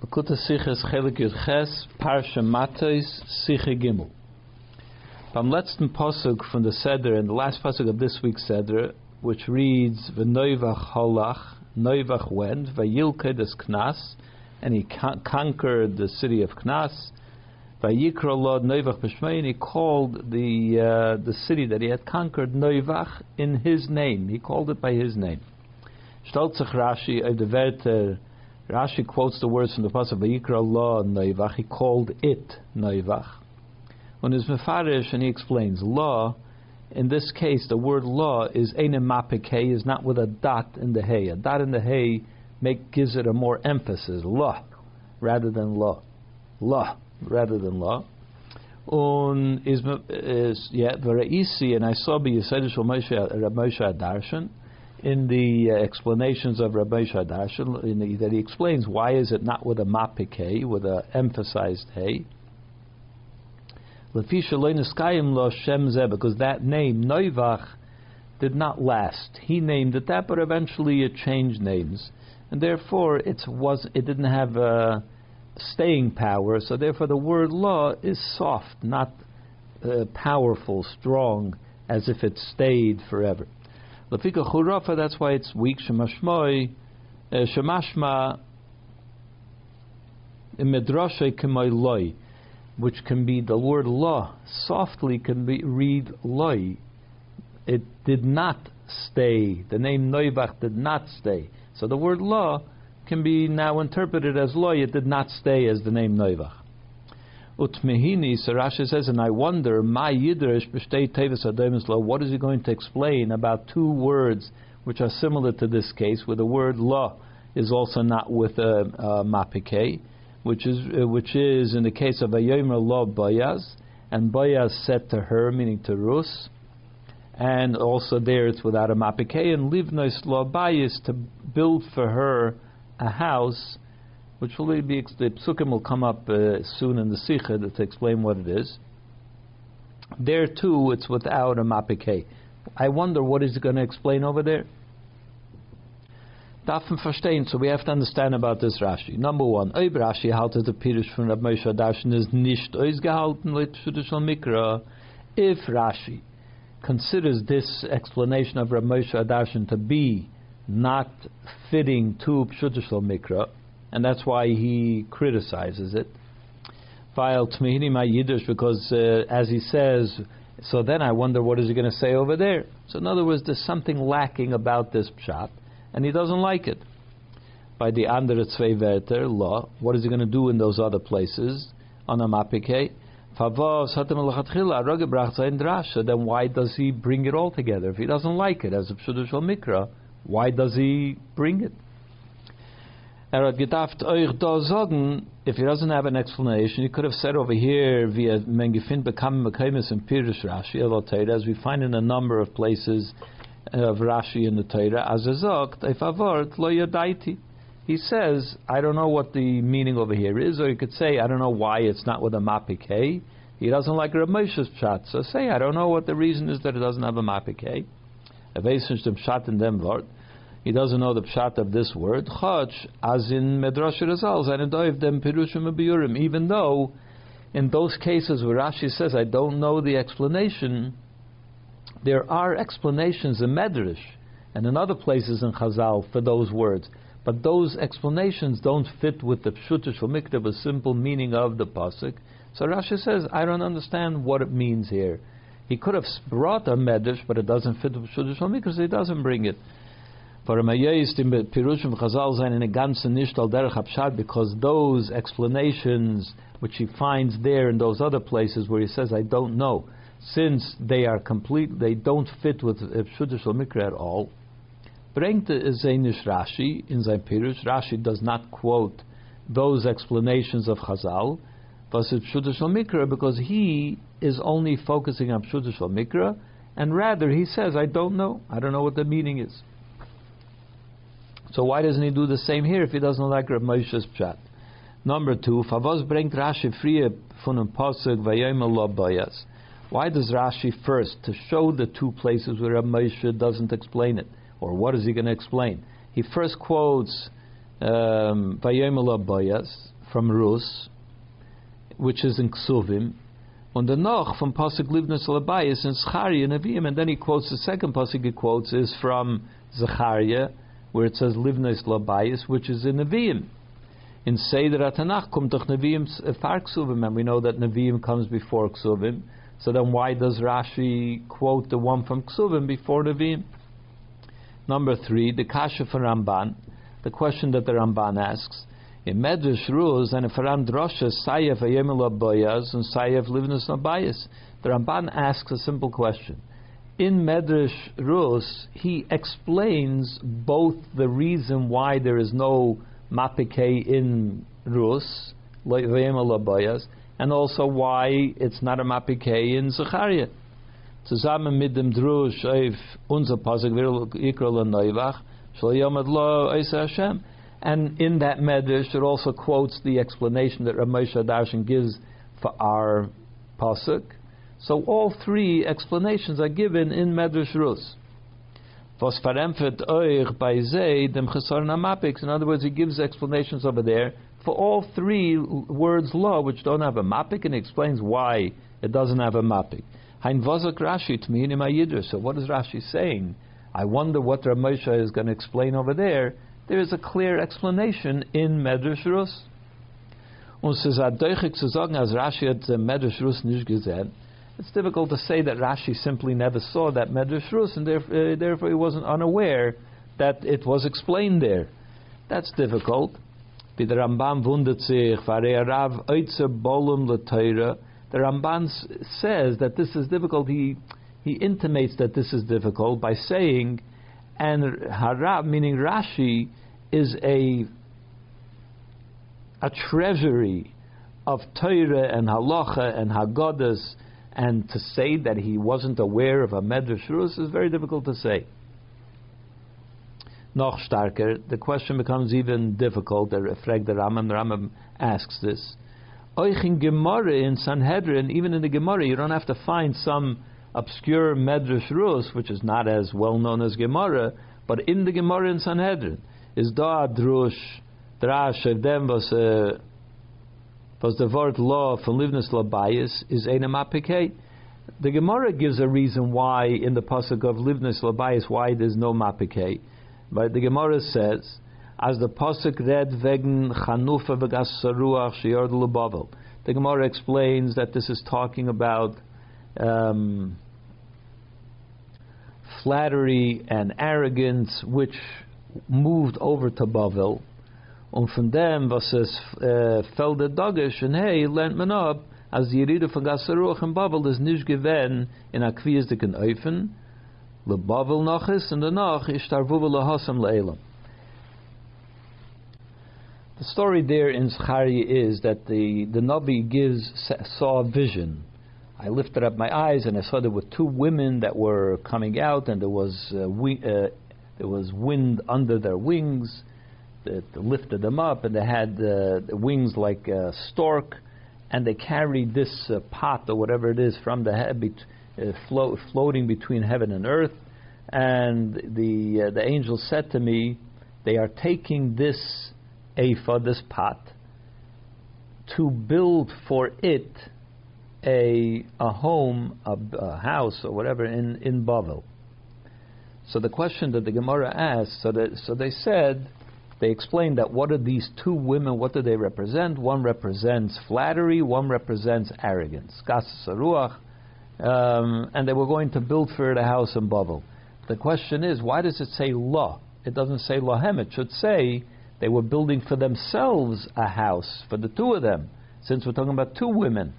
Likkutei Sichos Chelek Yud Ches Parsha Matos Siche Gimel. Beim letzten Pasuk from the Seder, and the last Pasuk of this week's Seder, which reads, V'noivach holach, noivach went, v'yilke des Knas, and he con- conquered the city of Knas, v'yikra lo noivach b'shmei, and he called the, uh, the city that he had conquered noivach in his name. He called it by his name. Shtolzach Rashi, of the Rashi quotes the words from the pasuk Vayikra Allah Noivach. He called it Noivach. When his mefarish and he explains law, in this case the word law is enemapike is not with a dot in the hay. A dot in the hay make gives it a more emphasis law rather than law, law rather than law. Un is yeah and I saw by Yisrael Moshe Moshe Darshan in the uh, explanations of Rabbi Shadash, that he explains why is it not with a mapike, with a emphasized hey. Because that name, Noivach, did not last. He named it that, but eventually it changed names. And therefore it, was, it didn't have a staying power, so therefore the word law is soft, not uh, powerful, strong, as if it stayed forever. Lafika churafa, that's why it's weak. Shemashmoi, uh, shemashma medrashe kemoi which can be the word law softly can be read loy. It did not stay. The name Noivach did not stay. So the word law can be now interpreted as loy. It did not stay as the name Noivach. Utmehini, so Rashi says, and I wonder, my Yidrish tevis. What is he going to explain about two words which are similar to this case, where the word law is also not with a, a mapike, which is which is in the case of a yomer law bayaz, and bayaz said to her, meaning to Rus, and also there it's without a mapike, and livnois law bayis to build for her a house which will be the psukim will come up uh, soon in the sikha to explain what it is. There too, it's without a mapike. I wonder what is going to explain over there. Dafen verstehen, so we have to understand about this Rashi. Number one, Oib Rashi haltet the Pirush von Rab Moshe Darshan is nicht ausgehalten leit Shudishal Mikra. If Rashi considers this explanation of Rab Moshe Darshan to be not fitting to Pshutishal Mikra, and that's why he criticizes it. Because, uh, as he says, so then I wonder what is he going to say over there. So in other words, there's something lacking about this pshat, and he doesn't like it. By the andere zwei Wörter, law, what is he going to do in those other places? On a mapike, then why does he bring it all together? If he doesn't like it as a pshudush mikra, why does he bring it? Er hat gedacht, euch da sagen, if he doesn't have an explanation, he could have said over here, via men gefind bekam mekaimis in Pirish Rashi, as we find in a number of places of Rashi in the Torah, as er sagt, if avort lo yadaiti. He says, I don't know what the meaning over here is, or you could say, I don't know why it's not with a mapike. He doesn't like Rav Moshe's pshat, so say, I don't know what the reason is that it doesn't have a mapike. Dem pshat in dem wort he doesn't know the pshat of this word, chach, as in Medrash Zanedoiv dem Pirushim even though in those cases where Rashi says, I don't know the explanation, there are explanations in Medrash and in other places in Chazal for those words. But those explanations don't fit with the Pshutish Mikdav, a simple meaning of the Pasuk. So Rashi says, I don't understand what it means here. He could have brought a Medrash, but it doesn't fit the Pshutish because he doesn't bring it. Because those explanations which he finds there in those other places where he says I don't know, since they are complete, they don't fit with Pshudish Mikra at all. Bringt Zainish Rashi in sein Pirush. Rashi does not quote those explanations of Chazal, was Mikra because he is only focusing on Pshudish Mikra, and rather he says I don't know, I don't know what the meaning is. So why doesn't he do the same here if he doesn't like Rav Moshe's pshat? Number two, Favos bringt Rashi frie von dem Pasuk Vayom Bayas. Why does Rashi first to show the two places where Rav Moshe doesn't explain it, or what is he going to explain? He first quotes um, Boyas from Rus, which is in Ksuvim, on the Noch from Pasuk Livnus Labayas in Zechariah Nevi'im, and then he quotes the second Pasuk he quotes is from Zechariah, where it says Livnus Labayas, which is in Nevi'im. In Seder Atanach kommt doch Nevi'im uh, far Ksuvim, and we know that Nevi'im comes before Ksuvim. So then why does Rashi quote the one from Ksuvim before Nevi'im? Number three, the Kasha for Ramban, the question that the Ramban asks. In Medrash Rus and if Ram Drosha Sayev Ayemel Boyaz and Sayev Livnus Nabayas, the Ramban asks a simple question. In Medrash Rus, he explains both the reason why there is no Mapike in Rus, and also why it's not a Mapike in Zechariah. Zusammen mit dem Drush auf unser Pasuk, Yikra Neuvach, Shal Yomad Lo Hashem, and in that medrash, it also quotes the explanation that Ramosha Darshan gives for our pasuk. So all three explanations are given in Medrash Rus. In other words, he gives explanations over there for all three words law which don't have a mapik, and he explains why it doesn't have a mapik. So what is Rashi saying? I wonder what Ramosha is going to explain over there there is a clear explanation in Medrash Rus. Rashi Medrash Rus. It's difficult to say that Rashi simply never saw that Medrash Rus and therefore, uh, therefore he wasn't unaware that it was explained there. That's difficult. Der Ramban bolum The Ramban says that this is difficult. He, he intimates that this is difficult by saying, and Harab, meaning Rashi, is a a treasury of Torah and Halacha and Haggadahs, and to say that he wasn't aware of a Medrash Rus is very difficult to say. Noch starker, the question becomes even difficult. The Freg the Ramban, the asks this. Oich in Gemara in Sanhedrin, even in the Gemara, you don't have to find some obscure Medrash Rus, which is not as well known as Gemara, but in the Gemara in Sanhedrin is da drush drash of them uh, the word law from livnus labayis is enamapike. The Gemara gives a reason why in the pasuk of livnus labayis why there's no mapike, but the Gemara says as the pasuk read wegen chanufa v'gasaruach sheyord lebavel. The Gemara explains that this is talking about. Um, flattery and arrogance, which moved over to Bavel. Und von dem, was es äh, fällt der Dagisch, und hey, lernt man ab, als die Rede von Gassaruch in Bavel ist nicht gewähnt in a kwiesdicken Eufen, le Bavel noch ist, und danach ist der Wubel Hassam Leilam. The story there in Zechariah is that the, the Navi gives, saw a vision. I lifted up my eyes and I saw there were two women that were coming out, and there was uh, uh, there was wind under their wings that lifted them up, and they had uh, wings like a stork, and they carried this uh, pot or whatever it is from the head, uh, flo- floating between heaven and earth. And the uh, the angel said to me, "They are taking this ephah, this pot, to build for it a a home, a, a house, or whatever in in Bavel." So the question that the Gemara asked, so, that, so they said, they explain that what are these two women, what do they represent? One represents flattery, one represents arrogance, gasasaruach, um, and they were going to build for it a house in Babel. The question is, why does it say law? It doesn't say lahem. It should say they were building for themselves a house for the two of them, since we're talking about two women.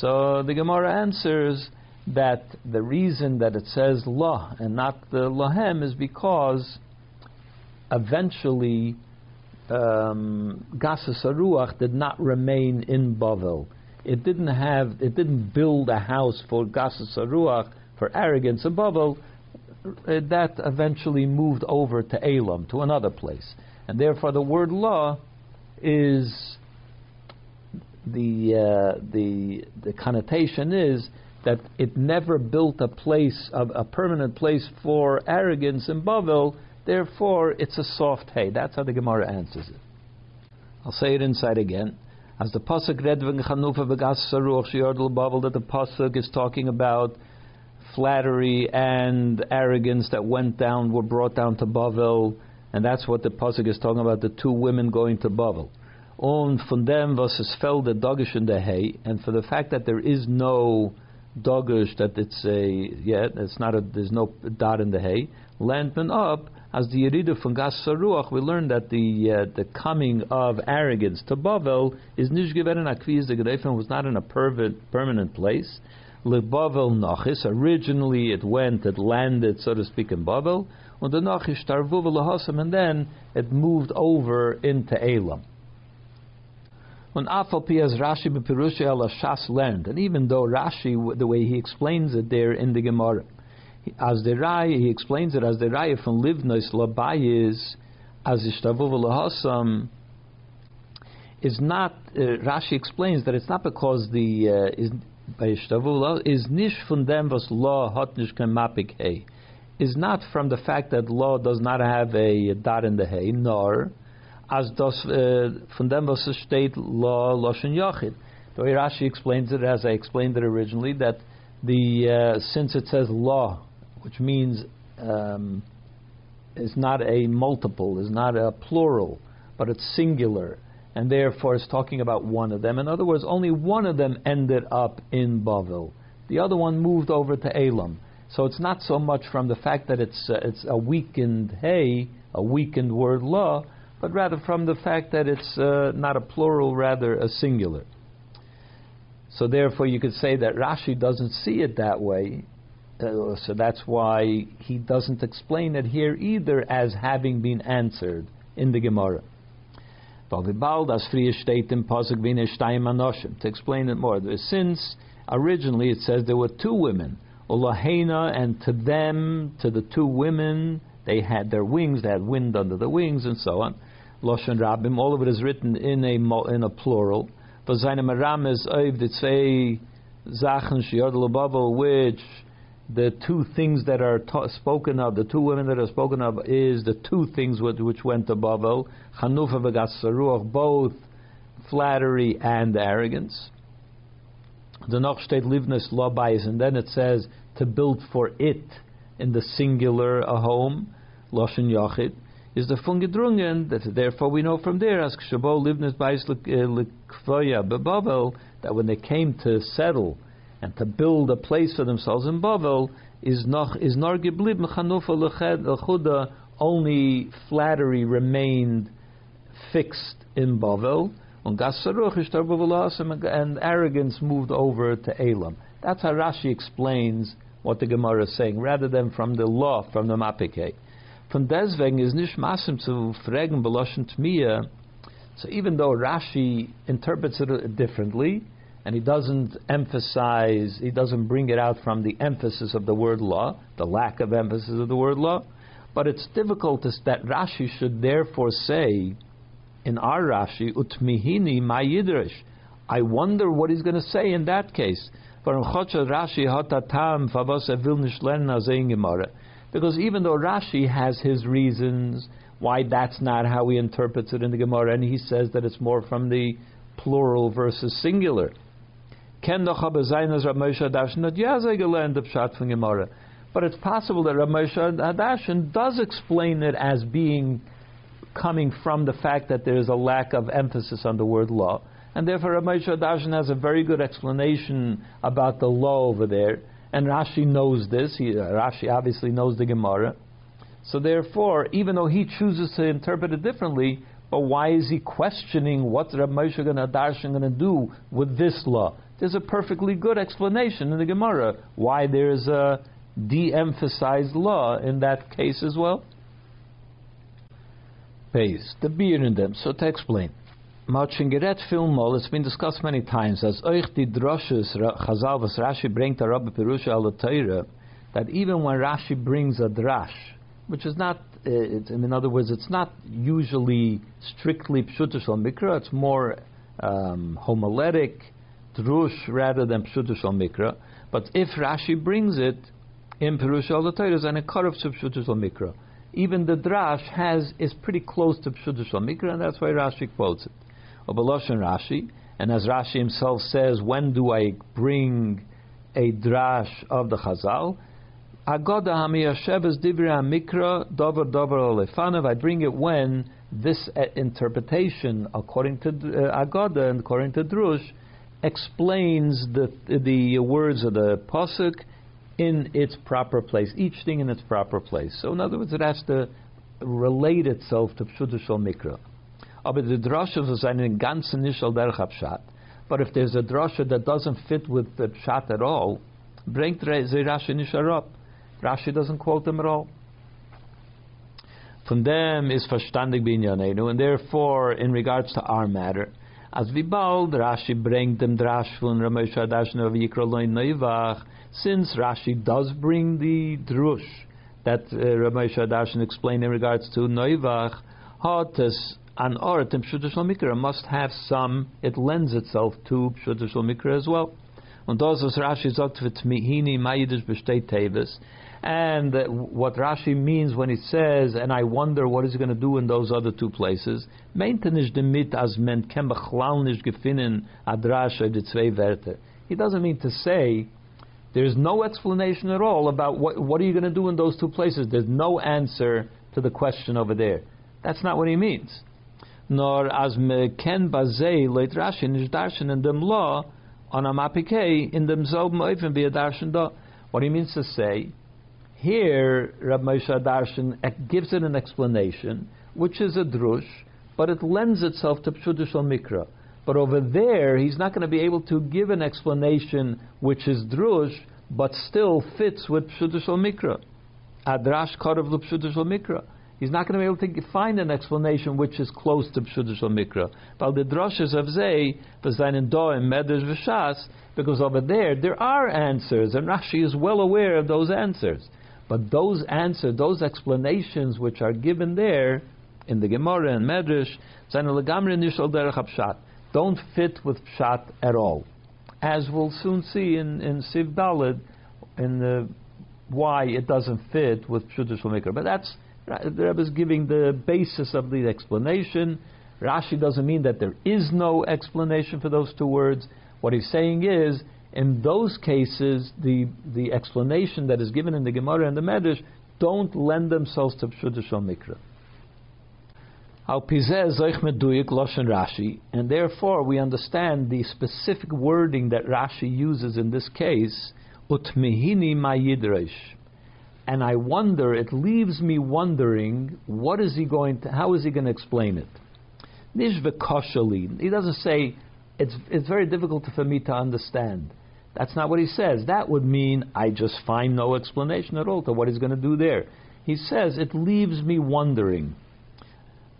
So the Gemara answers that the reason that it says la and not the lahem is because eventually um, Aruach did not remain in Bavel. It didn't have, it didn't build a house for Gasas Aruach for arrogance in Bavel. Uh, that eventually moved over to Elam, to another place, and therefore the word law is the uh, the the connotation is that it never built a place, a, a permanent place for arrogance in Bavel. Therefore, it's a soft hay. That's how the Gemara answers it. I'll say it inside again. As the pasuk read Chanufa v'gas bavel, that the pasuk is talking about flattery and arrogance that went down, were brought down to Bavel, and that's what the pasuk is talking about: the two women going to Bavel. Und von dem was fell the dogish in the hay, and for the fact that there is no dogish, that it's a yeah, it's not a there's no dot in the hay. Landman up as the Yerida from Gas Saruach, we learned that the uh, the coming of arrogance to Bavel is Nishgeveren Akviz the Gedefen was not in a permanent, place. Bavel Nachis, originally it went, it landed, so to speak, in Bavel, and the Nachish Tarvuv and then it moved over into Elam. And even though Rashi, the way he explains it there in the Gemara, as the Raya, he explains it as the Raya from Livnois Labayis, as Ishtavuv Lahasam, is not, uh, Rashi explains that it's not because the, uh, is, is nish von dem was law hat nish mapik hay, is not from the fact that law does not have a dot in the hay, nor as das uh, von dem was steht law loshen yachid. The way Rashi explains it, as I explained it originally, that the uh, since it says law which means um, is not a multiple, is not a plural, but it's singular, and therefore it's talking about one of them. In other words, only one of them ended up in Bavel. The other one moved over to Elam. So it's not so much from the fact that it's uh, it's a weakened hey, a weakened word law, but rather from the fact that it's uh, not a plural, rather a singular. So therefore, you could say that Rashi doesn't see it that way. Uh, so that's why he doesn't explain it here either as having been answered in the Gemara. To explain it more, since originally it says there were two women, Ulahena, and to them, to the two women, they had their wings, they had wind under the wings, and so on. Loshen Rabim, all of it is written in a in a plural. Which the two things that are ta- spoken of, the two women that are spoken of, is the two things which, which went to Bavel, Chanufa v'Gassaruach, both flattery and arrogance. The noch steht livnes lobais, and then it says to build for it in the singular a home, loshen yachid, is the fungedrungen, that therefore we know from there, as kshabo livnes bais likvoya bebavel, that when they came to settle and to build a place for themselves in Bavel is noch is nar geblib lechuda only flattery remained fixed in Bavel and arrogance moved over to Elam. That's how Rashi explains what the Gemara is saying, rather than from the law, from the Mapike. Von deswegen is nicht maßim zu fragen beloschen. So even though Rashi interprets it differently, and he doesn't emphasize, he doesn't bring it out from the emphasis of the word law, the lack of emphasis of the word law. But it's difficult to, that Rashi should therefore say in our Rashi, Utmihini ma yidrish. I wonder what he's going to say in that case. Because even though Rashi has his reasons why that's not how he interprets it in the Gemara, and he says that it's more from the plural versus singular. Ken doch aber sein, Rav Moshe ja gelernt, Pshat Gemara. But it's possible that Rav Moshe Hadashin does explain it as being coming from the fact that there is a lack of emphasis on the word law. And therefore, Rav Moshe Hadashin has a very good explanation about the law over there. And Rashi knows this. He, Rashi obviously knows the Gemara. So therefore, even though he chooses to interpret it differently, but why is he questioning what Rav Moshe Hadashin going to do with this law? There's a perfectly good explanation in the Gemara why there's a de-emphasized law in that case as well. Base, the beer in them. So to explain. Mauchingeret filmol, it's been discussed many times as euch die droshes Chazal was Rashi bringt a Rabbi Perusha al that even when Rashi brings a drash, which is not, uh, in other words, it's not usually strictly pshutush mikra, it's more um, homiletic, drush rather than pshutush al mikra. But if Rashi brings it in Perush al and a karev pshutush al mikra, even the drash has is pretty close to Pshudush Mikra, and that's why Rashi quotes it. Obeloshen Rashi, and as Rashi himself says, when do I bring a drash of the Chazal? Agoda hamiyashevas divra mikra dover dover olefanav. I bring it when this uh, interpretation, according to uh, Agoda and according to Drush, explains the the words of the pasuk in its proper place, each thing in its proper place. So, in other words, it has to relate itself to Pshuta Shal Mikra. Ah, Aber the drasha is einen ganzen derech Pshat. But if there's a drasha that doesn't fit with the Pshat at all, bringt Rashi Nishar up. Rashi doesn't quote them at all. From them is verstandig binyanenu, and therefore, in regards to our matter, as we bald, Rashi bringt dem drash von Ramesh Hadash Novikro Neivach, since Rashi does bring the drush that uh, Ramesh Hadash explained in regards to Neivach, Hatas an art in Pshuta Mikra must have some, it lends itself to Pshuta Mikra as well. Und das, was Rashi sagt, wird mihini mayidish besteht tevis, and what Rashi means when he says, and I wonder what he's going to do in those other two places. He doesn't mean to say there's no explanation at all about what, what are you going to do in those two places. There's no answer to the question over there. That's not what he means. Nor as me ken bazei leit Rashi nish darshan in dem law on a mapike in dem selben oifen wie a darshan da. What he means to say here, Rabbi Moshe Darshan gives it an explanation, which is a drush, but it lends itself to Pshudish Mikra. But over there, he's not going to be able to give an explanation which is drush, but still fits with Pshudish Mikra. Adrash Karav Pshudish Mikra. He's not going to be able to find an explanation which is close to Pshudish Mikra. But the drushes of Zay, V'zayin Doim, Medrash V'shas, because over there, there are answers, and Rashi is well aware of those answers. But those answers, those explanations which are given there in the Gemara and Medrash, don't fit with Pshat at all. As we'll soon see in, in Siv Dalid, in the, why it doesn't fit with Pshuta Shulmikra. But that's, the Rebbe is giving the basis of the explanation. Rashi doesn't mean that there is no explanation for those two words. What he's saying is, in those cases, the, the explanation that is given in the Gemara and the Medrash don't lend themselves to Pshuta Mikra. Rashi, and therefore we understand the specific wording that Rashi uses in this case, Utmihini Mayidrash. And I wonder, it leaves me wondering, what is he going to, how is he going to explain it? He doesn't say, it's, it's very difficult for me to understand. That's not what he says. That would mean I just find no explanation at all to what he's going to do there. He says it leaves me wondering.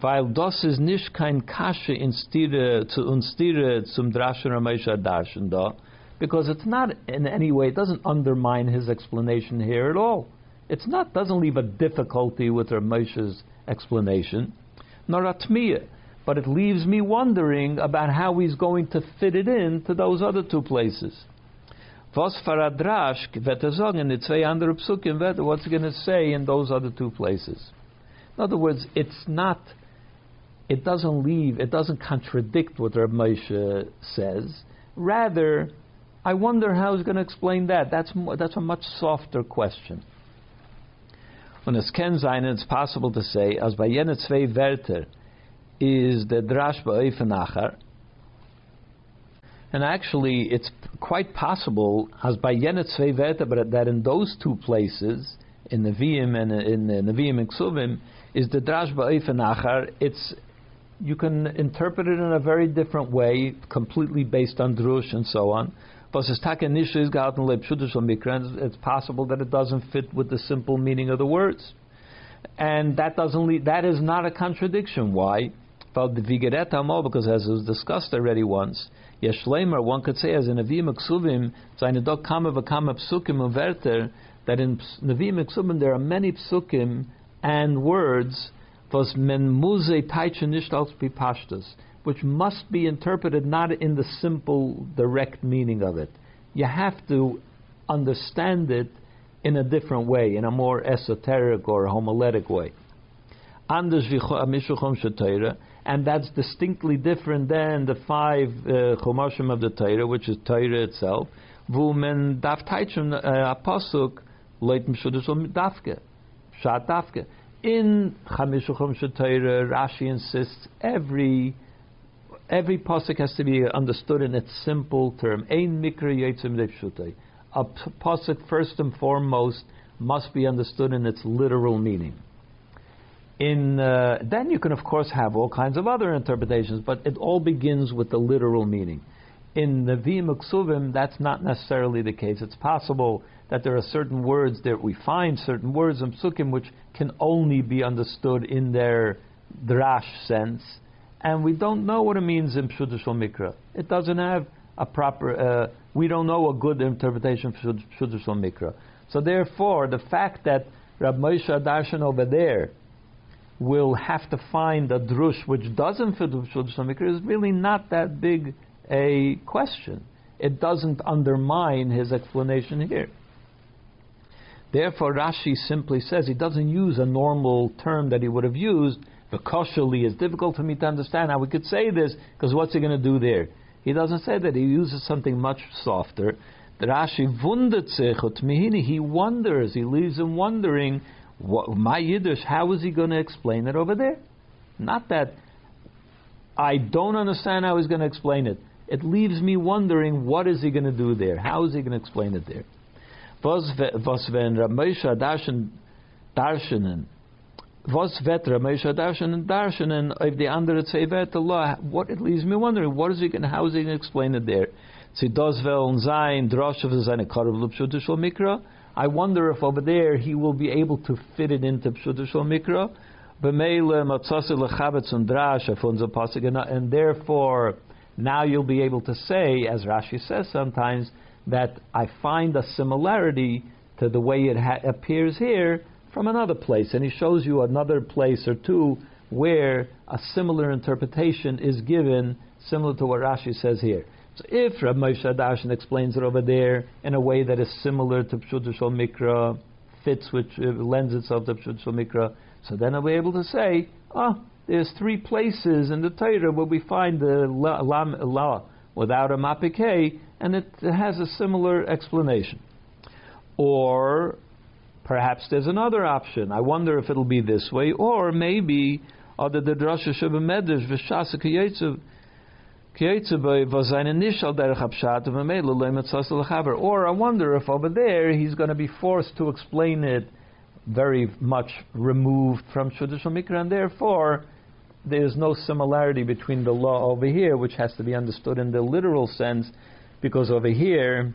Das ist nicht kein Kasche in Stire zu zum Drashen da, because it's not in any way, it doesn't undermine his explanation here at all. It's not, doesn't leave a difficulty with Ramesha's explanation, nor atmiya, but it leaves me wondering about how he's going to fit it in to those other two places. Was wird in the zwei andere psukim, what's going to say in those other two places? In other words, it's not, it doesn't leave, it doesn't contradict what Reb Moshe says. Rather, I wonder how he's going to explain that. That's, that's a much softer question. When es sein, it's possible to say, as by jene zwei is the drash achar, and actually, it's quite possible, as by that in those two places, in the Nevi'im and in the Nevi'im and Ksuvim, is the Drash Ba'if Achar. It's you can interpret it in a very different way, completely based on drush and so on. It's possible that it doesn't fit with the simple meaning of the words, and that doesn't lead, that is not a contradiction. Why? Because as was discussed already once, Yeshlemer, one could say as in Nevi'im Ksuvim, seine dok kama v'kama psukim uverter, that in Nevi'im Ksuvim there are many psukim and words was men muze taichen nicht als which must be interpreted not in the simple, direct meaning of it. You have to understand it in a different way, in a more esoteric or homiletic way. anders and that's distinctly different than the five uh, chumashim of the Torah, which is Torah itself. Vumen daf taichum uh, apasuk leit mishudus dafke, shat dafke. In chamishu chumshim Torah, Rashi insists every every pasuk has to be understood in its simple term. Ein mikra yitzim A pasuk first and foremost must be understood in its literal meaning. In uh, then you can of course have all kinds of other interpretations, but it all begins with the literal meaning. In the Uksuvim, that's not necessarily the case. It's possible that there are certain words that we find certain words in Psukim which can only be understood in their drash sense, and we don't know what it means in Pshuddha Mikra. It doesn't have a proper. Uh, we don't know a good interpretation for Pshuddha Mikra. So therefore, the fact that Rab Moshe Darshan over there will have to find a drush which doesn't fit with Shuddha Mikra is really not that big a question. It doesn't undermine his explanation here. Therefore, Rashi simply says he doesn't use a normal term that he would have used. V'koshali is difficult for me to understand how we could say this because what's he going to do there? He doesn't say that. He uses something much softer. The Rashi wundert sich He wonders. He leaves him wondering what, my Yiddish, how is he going to explain it over there? Not that I don't understand how he's going to explain it. It leaves me wondering what is he going to do there? How is he going to explain it there? Was wenn Ramesha Darshan Darshenen was vet Ramesha Darshanen Darshenen if the andere Tzevet Allah what it leaves me wondering what is he going how is he going to explain it there? Sie das wollen sein Droshev seine Karov Lupshutushal Mikra I wonder if over there he will be able to fit it into Pshuta Mikra. And therefore, now you'll be able to say, as Rashi says sometimes, that I find a similarity to the way it ha- appears here from another place. And he shows you another place or two where a similar interpretation is given, similar to what Rashi says here. So if Rav Moshe Darshan explains it over there in a way that is similar to Pshut Shal Mikra, fits which uh, lends itself to Pshut Shal Mikra, so then I'll be able to say, oh, there's three places in the Torah where we find the la, la, la without a mapike, and it has a similar explanation. Or perhaps there's another option. I wonder if it'll be this way, or maybe other the drasha medrash v'shasa or I wonder if over there he's going to be forced to explain it very much removed from traditional mikra, and therefore there's no similarity between the law over here, which has to be understood in the literal sense, because over here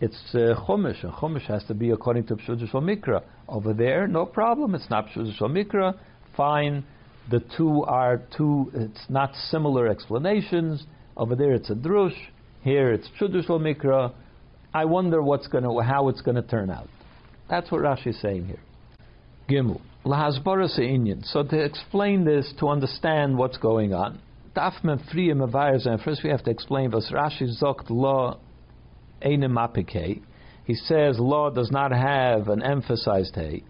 it's uh, chumash, and chumash has to be according to Pshuddha Mikra. Over there, no problem, it's not Pshuddha Mikra, fine the two are two, it's not similar explanations. Over there it's a drush, here it's Chudush Mikra. I wonder what's gonna, how it's going to turn out. That's what Rashi is saying here. Gimel. Lahasbara Inyan. So to explain this, to understand what's going on, Dafme Friyim and first we have to explain was Rashi zokt law einem. He says law does not have an emphasized hey.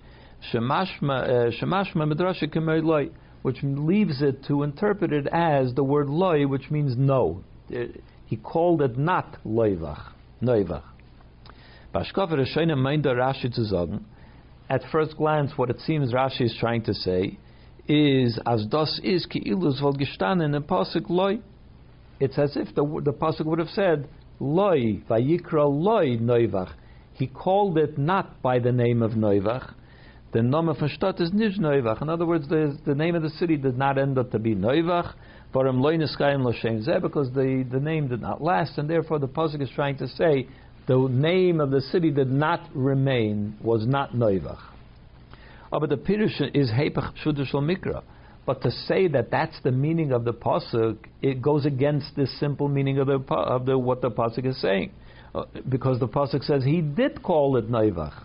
Shemashma uh, midrasha kemer which leaves it to interpret it as the word loy, which means no. He called it not loivach, noivach. At first glance, what it seems Rashi is trying to say is, as das is ki ilus vol gestanden in pasuk loy. It's as if the, the pasuk would have said loy vayikra loy noivach. He called it not by the name of noivach, the name of Stadt is nicht Neuvach. In other words, the, the name of the city did not end up to be Neuvach, Varam Loineskayim Loshem Zeh, because the, the name did not last, and therefore the Pasuk is trying to say the name of the city did not remain, was not Neuvach. Oh, but the Pirush is Hepech Pshudushal Mikra. But to say that that's the meaning of the pasuk, it goes against this simple meaning of the of the what the pasuk is saying, uh, because the pasuk says he did call it Neivach.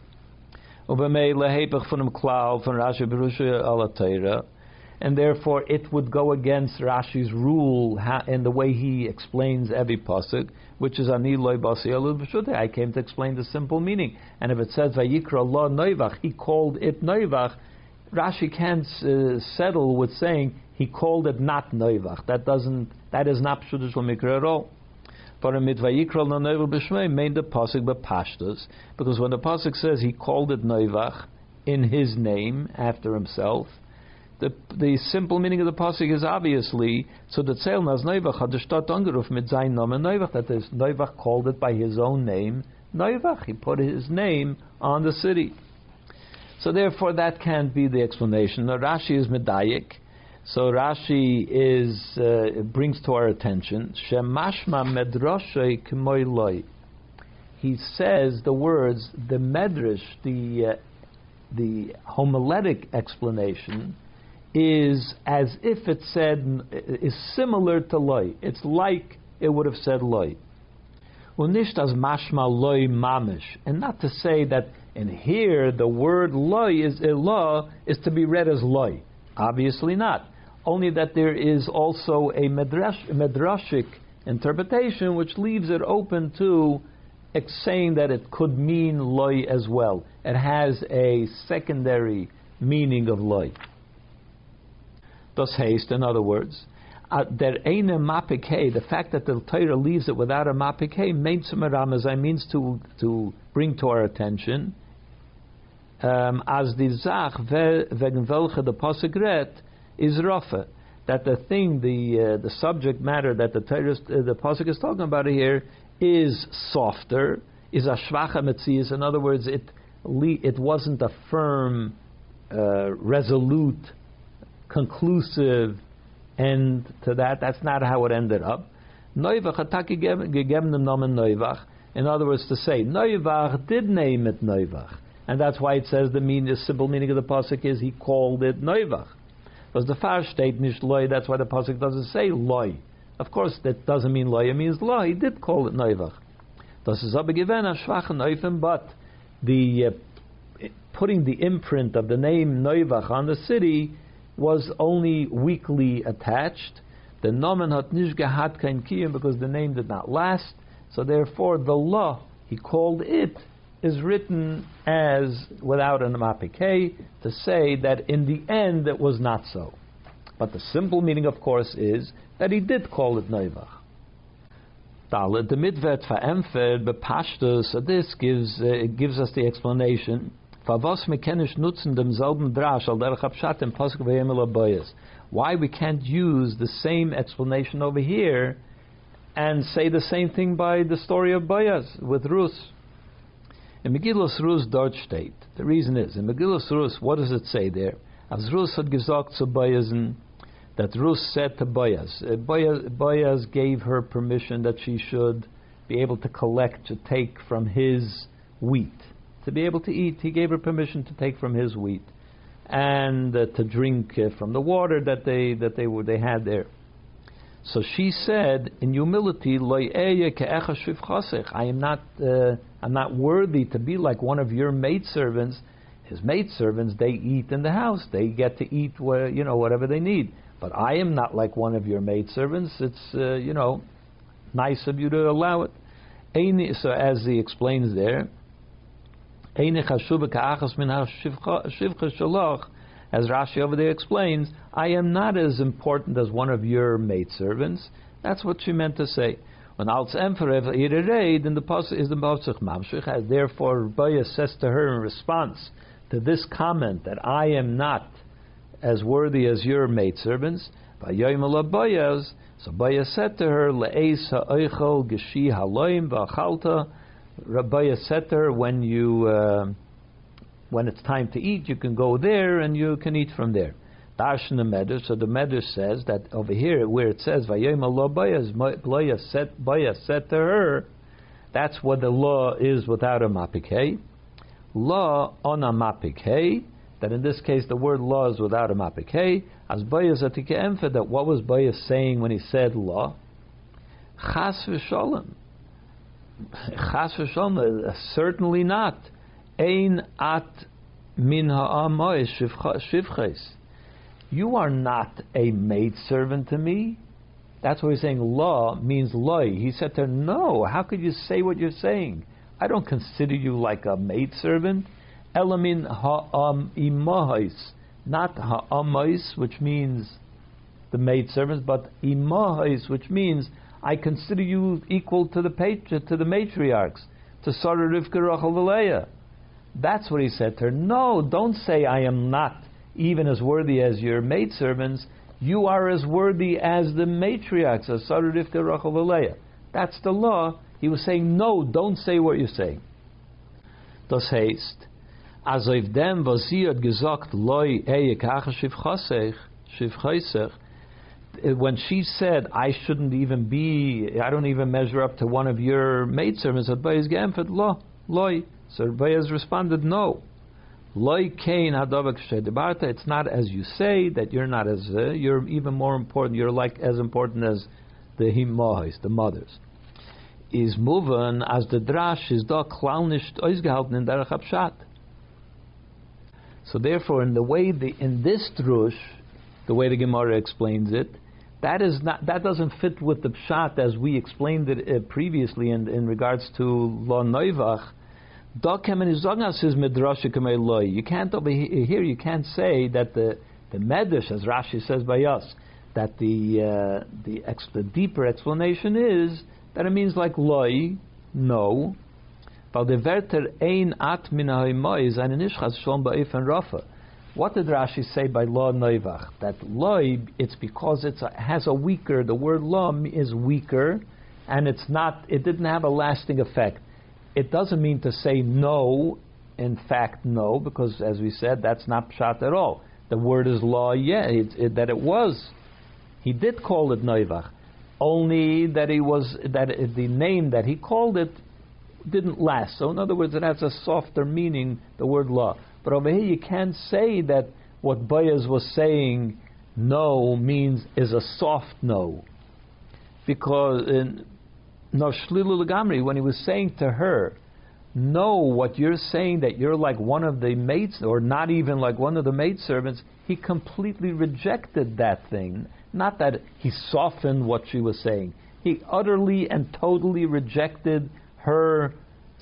And therefore it would go against Rashi's rule and the way he explains every pasuk, which is ani loy I came to explain the simple meaning, and if it says vayikra lo noivach, he called it noivach. Rashi can't uh, settle with saying he called it not Noivach. That doesn't. That is not Pshudish Mikra at all. Mit Vayikral no Noivach b'Shmei made the pasuk b'Pashtus because when the pasuk says he called it Noivach in his name after himself, the the simple meaning of the pasuk is obviously so that Tzel Naz Noivach had the Stadt angeruf mit sein Namen Noivach that is Noivach called it by his own name Noivach. He put his name on the city. So therefore, that can't be the explanation. Now, Rashi is medayik. So Rashi is uh, brings to our attention shemashma medrashay k'moyloi. He says the words the medrash, the uh, the homiletic explanation is as if it said is similar to loy. It's like it would have said loy. Unisht as mashma loy mamish, and not to say that in here the word loy is law is to be read as loy. Obviously not. Only that there is also a medrashic interpretation which leaves it open to saying that it could mean loy as well. It has a secondary meaning of loy. Thus haste, in other words, uh, there ain't a. The fact that the Torah leaves it without a mapike means to to bring to our attention um, as the zach wegen welche the read is rafa. That the thing, the uh, the subject matter that the Torah, uh, the pasuk is talking about here is softer, is a shvacha metzias. In other words, it it wasn't a firm, uh, resolute, conclusive end to that. That's not how it ended up. Gegeben dem Namen Neuvach. In other words, to say Neuvach did name it Neuvach, and that's why it says the, mean, the simple meaning of the pasuk is he called it Neuvach. Because the far state nicht loy. That's why the pasuk doesn't say loy. Of course, that doesn't mean loy. It means loy. He did call it Neuvach. Das Neufen, but the uh, putting the imprint of the name Neuvach on the city was only weakly attached. The nomen hat nicht gehat kein kiyum because the name did not last. So therefore, the law he called it is written as without an amapike to say that in the end it was not so. But the simple meaning, of course, is that he did call it Neuvach. Dalet, the mitvet verämpft bepashtus, so this gives, uh, gives us the explanation Favos mekenish nutzen demselben drash al derech pasuk v'yemel Why we can't use the same explanation over here and say the same thing by the story of Bayas with Rus? In Megillah Rus dort steht. The reason is in Megillah Rus, what does it say there? As Rus had gesagt zu that Rus said to Boaz, uh, Boaz gave her permission that she should be able to collect, to take from his wheat to be able to eat. He gave her permission to take from his wheat and uh, to drink uh, from the water that they that they were they had there. So she said in humility, I am not uh, I'm not worthy to be like one of your maidservants. His maidservants they eat in the house. They get to eat where, you know whatever they need. But I am not like one of your maidservants. It's uh, you know nice of you to allow it. So as he explains there, as Rashi over there explains, I am not as important as one of your maidservants. That's what she meant to say. When als emperor then the pasuk is the pasuk mamshich, as therefore Rabbiya says to her in response to this comment that I am not as worthy as your maidservants. So Baya said to her, Le'es ha'oichel geshi haloim v'achalta Rabbi said to her, when you uh, when it's time to eat, you can go there and you can eat from there. Darshan. So the Medrash says that over here, where it says Vayim Allah Baya said Baya said to her, that's what the law is without a mapikei. Law on a mapikei. That in this case the word law is without a mapikei. As Baya Zatika that what was Baya saying when he said law? Chas v'sholem Chas v'shom, uh, certainly not. Ein at min ha'amoy shivches. You are not a maidservant to me. That's what he's saying. Law means loy. He said to her, No, how could you say what you're saying? I don't consider you like a maidservant. Elamin ha'am imahis not ha'amais, which means the maidservants, but imahais, which means I consider you equal to the patri- to the matriarchs, to Sarah, Rivka, Rachel. That's what he said to her. No, don't say I am not even as worthy as your maidservants. You are as worthy as the matriarchs, as Sarah, Rivka, Rachel. That's the law. He was saying, no, don't say what you're saying. Das heißt, also if dem, was sie hat gesagt, loi, eye, kache, shivchasech, when she said, I shouldn't even be, I don't even measure up to one of your maidservants, Boaz Gemfet, lo, loy. So Boaz responded, no. Loy kain hadavak debarta. It's not as you say that you're not as uh, you're even more important. You're like as important as the himohis, the mothers. Is moving as the drash is da klaunisht ausgehalten in der Chabshat. So therefore, in the way the in this drush, the way the Gemara explains it, that is not that doesn't fit with the pshat as we explained it uh, previously in, in regards to lo noivach. You can't over here. You can't say that the the medrash, as Rashi says by us, that the uh, the, deeper explanation is that it means like loy, no. What did Rashi say by law noivach? That loy, it's because it has a weaker. The word law is weaker, and it's not. It didn't have a lasting effect. It doesn't mean to say no. In fact, no, because as we said, that's not pshat at all. The word is law. Yeah, it, it, that it was. He did call it noivach, only that he was that the name that he called it didn't last. So in other words, it has a softer meaning. The word law. But over here, you can't say that what Boaz was saying, no, means is a soft no. Because in Noshlilu Lagamri, when he was saying to her, no, what you're saying that you're like one of the maids, or not even like one of the maidservants, he completely rejected that thing. Not that he softened what she was saying. He utterly and totally rejected her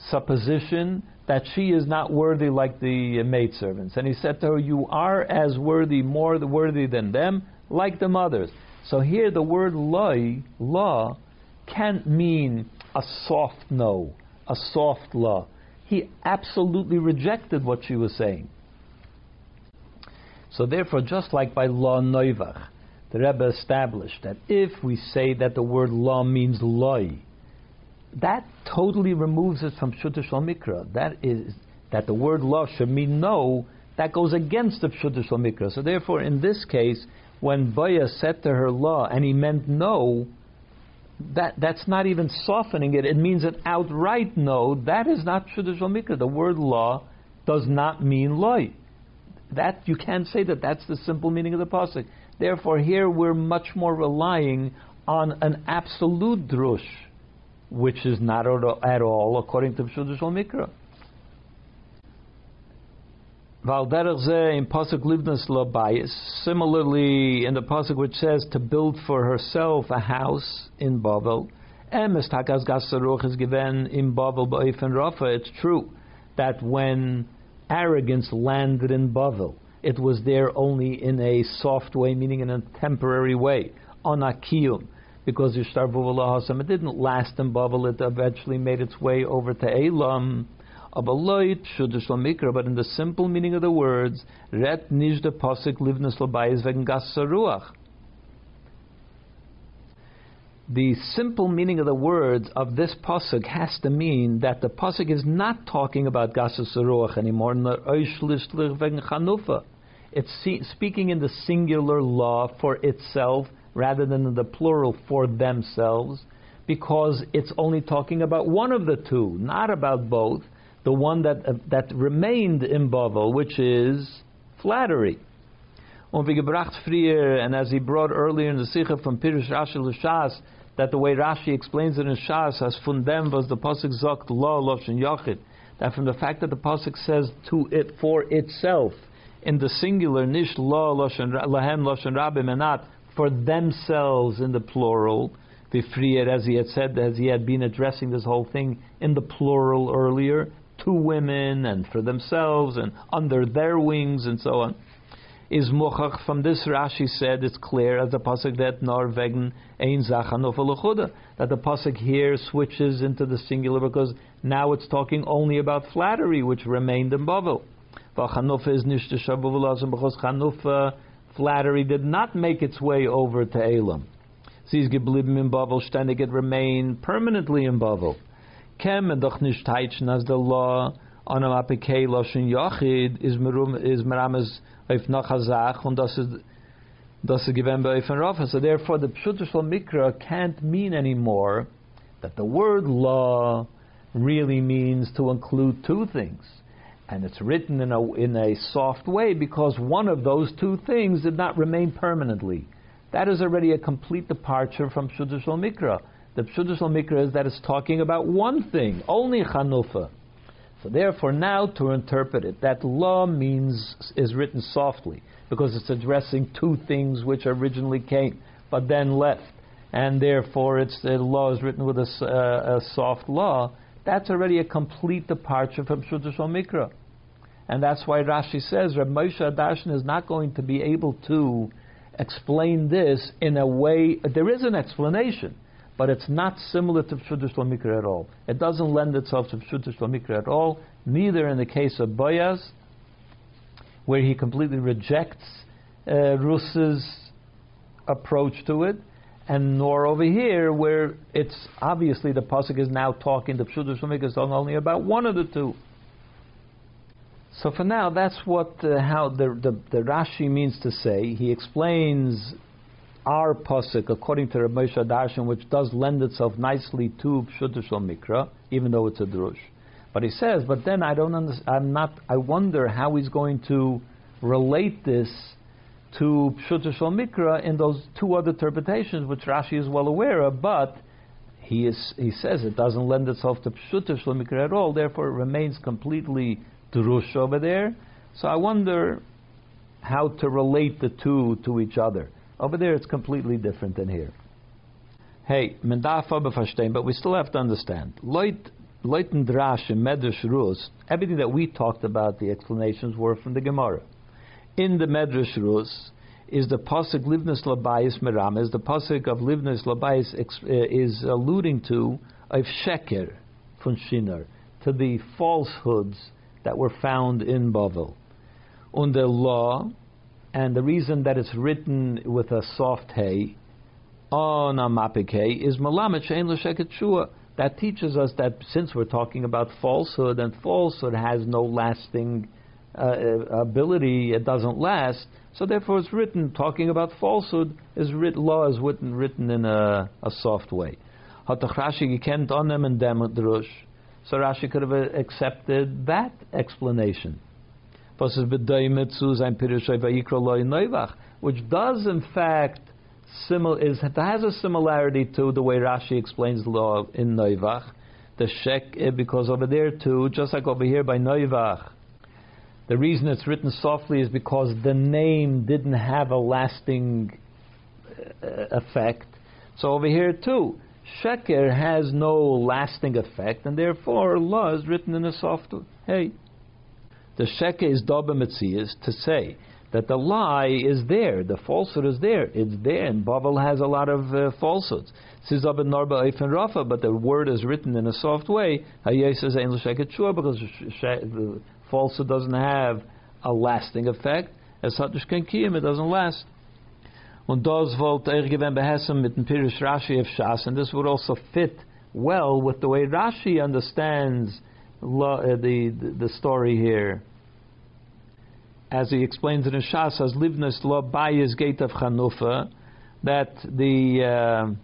supposition that she is not worthy like the maidservants. And he said to her, You are as worthy, more worthy than them, like the mothers. So here the word loy, law, can't mean a soft no, a soft law. He absolutely rejected what she was saying. So therefore, just like by law noivach, the Rebbe established that if we say that the word law means loy, that totally removes it from Pshuta Mikra. That is that the word law should mean no. That goes against the Pshuta Mikra. So therefore, in this case, when Baya said to her law and he meant no, that that's not even softening it. It means an outright no. That is not Shal Mikra. The word law does not mean loy. That you can't say that. That's the simple meaning of the pasuk. Therefore, here we're much more relying on an absolute drush which is not at all according to Shal Mikra. In pasuk livnas labayis. Similarly, in the pasuk which says to build for herself a house in Bavel, takas is given in Bavel ba'if Rafa. It's true that when arrogance landed in Bavel, it was there only in a soft way, meaning in a temporary way, on akiyum because Yishtarvu it didn't last in Babel, it eventually made its way over to Elam. But in the simple meaning of the words, Ret Nijda Posik Livnus Labayis Wegen Gassaruach. The simple meaning of the words of this pasuk has to mean that the pasuk is not talking about Gassaruach anymore. It's speaking in the singular law for itself rather than in the plural for themselves, because it's only talking about one of the two, not about both. The one that uh, that remained in Bavel, which is flattery. And as he brought earlier in the Sikha from Pirush Rashi L'Shas, that the way Rashi explains it in Shas, as fundem was the pasuk zokt lo loshen yachid, that from the fact that the pasuk says to it for itself in the singular nish lo loshen lahem loshen rabim and not for themselves in the plural. Vifrier, as he had said, as he had been addressing this whole thing in the plural earlier, two women and for themselves and under their wings and so on. is muchach from this Rashi said it's clear as the pasuk that nor wegen ein zachanuf that the pasuk here switches into the singular because now it's talking only about flattery which remained in Bavel. Chanufa is nicht because Chanufa flattery did not make its way over to Elam. Ist geblieben in Bavel, ständig it remained permanently in Bavel. Kem doch nicht teitschen as the law on a apike loshin yachid is merum is merames auf nachazach und das ist das ist given by Rafa. So therefore the Pshutushal Mikra can't mean anymore that the word law really means to include two things. And it's written in a, in a soft way because one of those two things did not remain permanently. That is already a complete departure from Pshutushal Mikra. The Pshutushal Mikra is that it's talking about one thing, only Chanufa. So therefore, now to interpret it, that law means is written softly because it's addressing two things which originally came but then left, and therefore it's the law is written with a, uh, a soft law. That's already a complete departure from Pshutushal Mikra. And that's why Rashi says Reb Moshe Darshan is not going to be able to explain this in a way. There is an explanation, but it's not similar to Pshuta Mikra at all. It doesn't lend itself to Pshuta Mikra at all, neither in the case of Boyaz, where he completely rejects uh, Rus's approach to it, and nor over here, where it's obviously the Pasuk is now talking, the Pshuta Mikra is talking only about one of the two. So for now, that's what uh, how the, the, the Rashi means to say. He explains our pasuk according to Rabbi Moshe which does lend itself nicely to Pshutush Mikra, even though it's a drush. But he says, but then I don't understand. I'm not. I wonder how he's going to relate this to Pshutush Mikra in those two other interpretations, which Rashi is well aware of, but. He, is, he says it doesn't lend itself to Pshutush Mikra at all, therefore it remains completely drush over there. So I wonder how to relate the two to each other. Over there, it's completely different than here. Hey, but we still have to understand. Leut, leuten drash and medrash rus, everything that we talked about, the explanations were from the Gemara. In the medrash rus is the pasuk livnus labayis meram, is the pasuk of livnus labayis uh, is alluding to of sheker from shinar, to the falsehoods that were found in Bavel. Und the law, and the reason that it's written with a soft hay on a is malamet shein l'sheket shua. That teaches us that since we're talking about falsehood, and falsehood has no lasting uh, uh ability, it doesn't last. So therefore, it's written talking about falsehood is writ, law is written written in a, a soft way. So Rashi could have accepted that explanation. Which does in fact simil- is, has a similarity to the way Rashi explains the law in Noivach. The Shek, eh, because over there too, just like over here by Noivach, the reason it's written softly is because the name didn't have a lasting uh, effect. So over here too, Sheker has no lasting effect, and therefore law is written in a soft hey. The Sheker is Doba Metzias to say that the lie is there, the falsehood is there. It's there, and Babel has a lot of uh, falsehoods. Narba Rafa, but the word is written in a soft way. says because the falsehood doesn't have a lasting effect. As Hatush Kiyim, it doesn't last. Und er mit Rashi of Shas, and this would also fit well with the way Rashi understands uh, the, the, the story here. As he explains it in Shas, as livnus lo bayis gate of Chanufa, that the uh,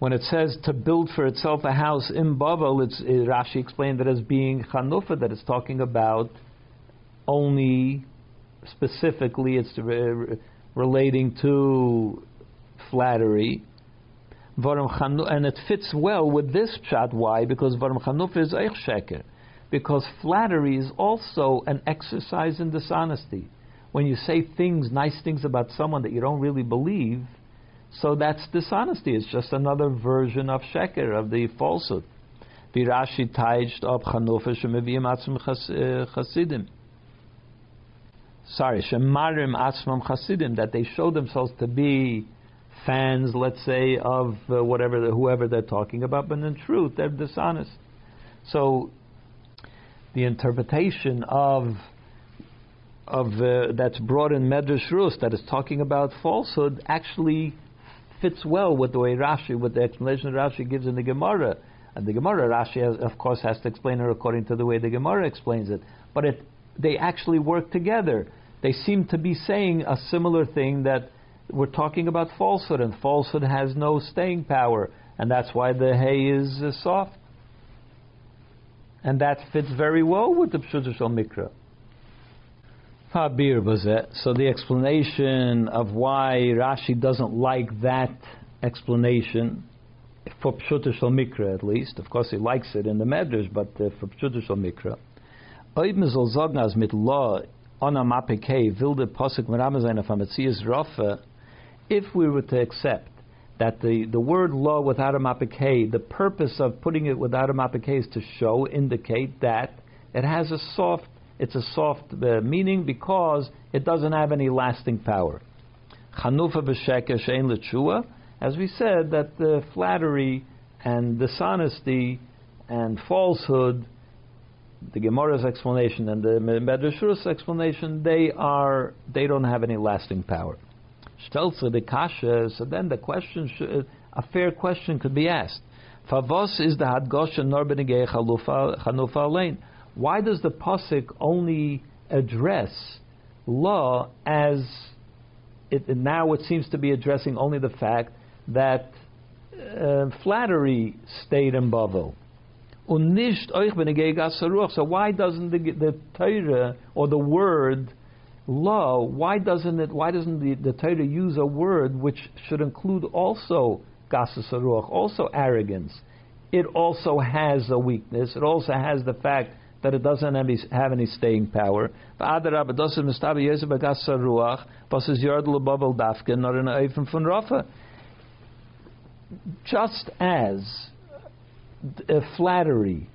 when it says to build for itself a house in Babel, it's, uh, Rashi explained it as being Chanufa, that it's talking about only specifically it's re- relating to flattery. And it fits well with this chat. Why? Because Varam Chanuf is Eich. Because flattery is also an exercise in dishonesty. When you say things, nice things about someone that you don't really believe, so that's dishonesty. It's just another version of Sheker, of the falsehood. Virashi taijt ob Chanufa shemeviyim atzim chasidim. Uh, sorry, Shemarim Asmam Chasidim, that they show themselves to be fans, let's say, of uh, whatever, the, whoever they're talking about, but in truth, they're dishonest. So, the interpretation of of uh, that's brought in Medrash Rus that is talking about falsehood actually fits well with the way Rashi, with the explanation Rashi gives in the Gemara. And the Gemara, Rashi, has, of course, has to explain it according to the way the Gemara explains it. But it, they actually work together. They seem to be saying a similar thing that we're talking about falsehood, and falsehood has no staying power, and that's why the hay is uh, soft. And that fits very well with the Pshuta Shal Mikra. So the explanation of why Rashi doesn't like that explanation, for Pshuta Shal Mikra at least, of course he likes it in the Medrash, but uh, for Pshuta Shal Mikra, Oib mizol zognas mit law ona mapekei wilde posik meramazayna from Rafa, if we were to accept that the, the word law without a mapikei, the purpose of putting it without a mapikei is to show, indicate that it has a soft, it's a soft uh, meaning because it doesn't have any lasting power. Chanufa b'sheker shein l'tshua, as we said, that the flattery and dishonesty and falsehood, the Gemara's explanation and the Medrash explanation, they are they don't have any lasting power. Stelzer the kasha. So then the question, should, a fair question could be asked. Favos is the hadgosha nor chanufa lane. Why does the pasuk only address law as it, now it seems to be addressing only the fact that uh, flattery stayed in Bavel. So why doesn't the, the Torah or the word law, why doesn't it? Why doesn't the, the Torah use a word which should include also gasas also arrogance? It also has a weakness. It also has the fact that it doesn't have any, have any staying power. Just as flattery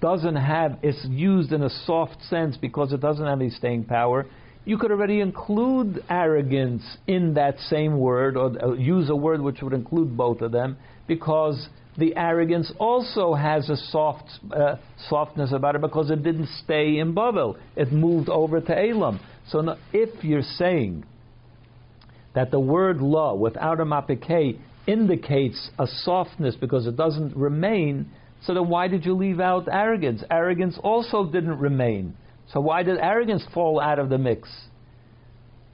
doesn't have, it's used in a soft sense because it doesn't have any staying power you could already include arrogance in that same word, or uh, use a word which would include both of them, because the arrogance also has a soft uh, softness about it because it didn't stay in Babel; it moved over to Elam. So now, if you're saying that the word law without a mapike indicates a softness because it doesn't remain, so then why did you leave out arrogance? Arrogance also didn't remain. So why did arrogance fall out of the mix?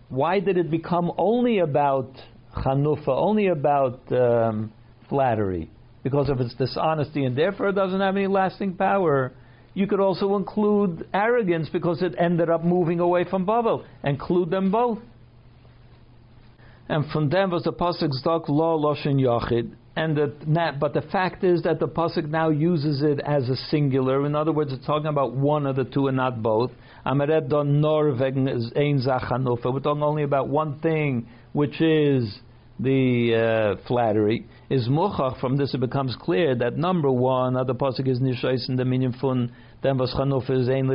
Why did it become only about chanufa, only about um, flattery? Because of its dishonesty, and therefore it doesn't have any lasting power. You could also include arrogance because it ended up moving away from Babel. Include them both. And from them was the pasuk stok law loshin yachid, and the, but the fact is that the pasuk now uses it as a singular. In other words, it's talking about one of the two and not both. We're talking only about one thing, which is the uh, flattery. Is muchach from this it becomes clear that number one, the pasuk is nishais in the minim fun then was is ein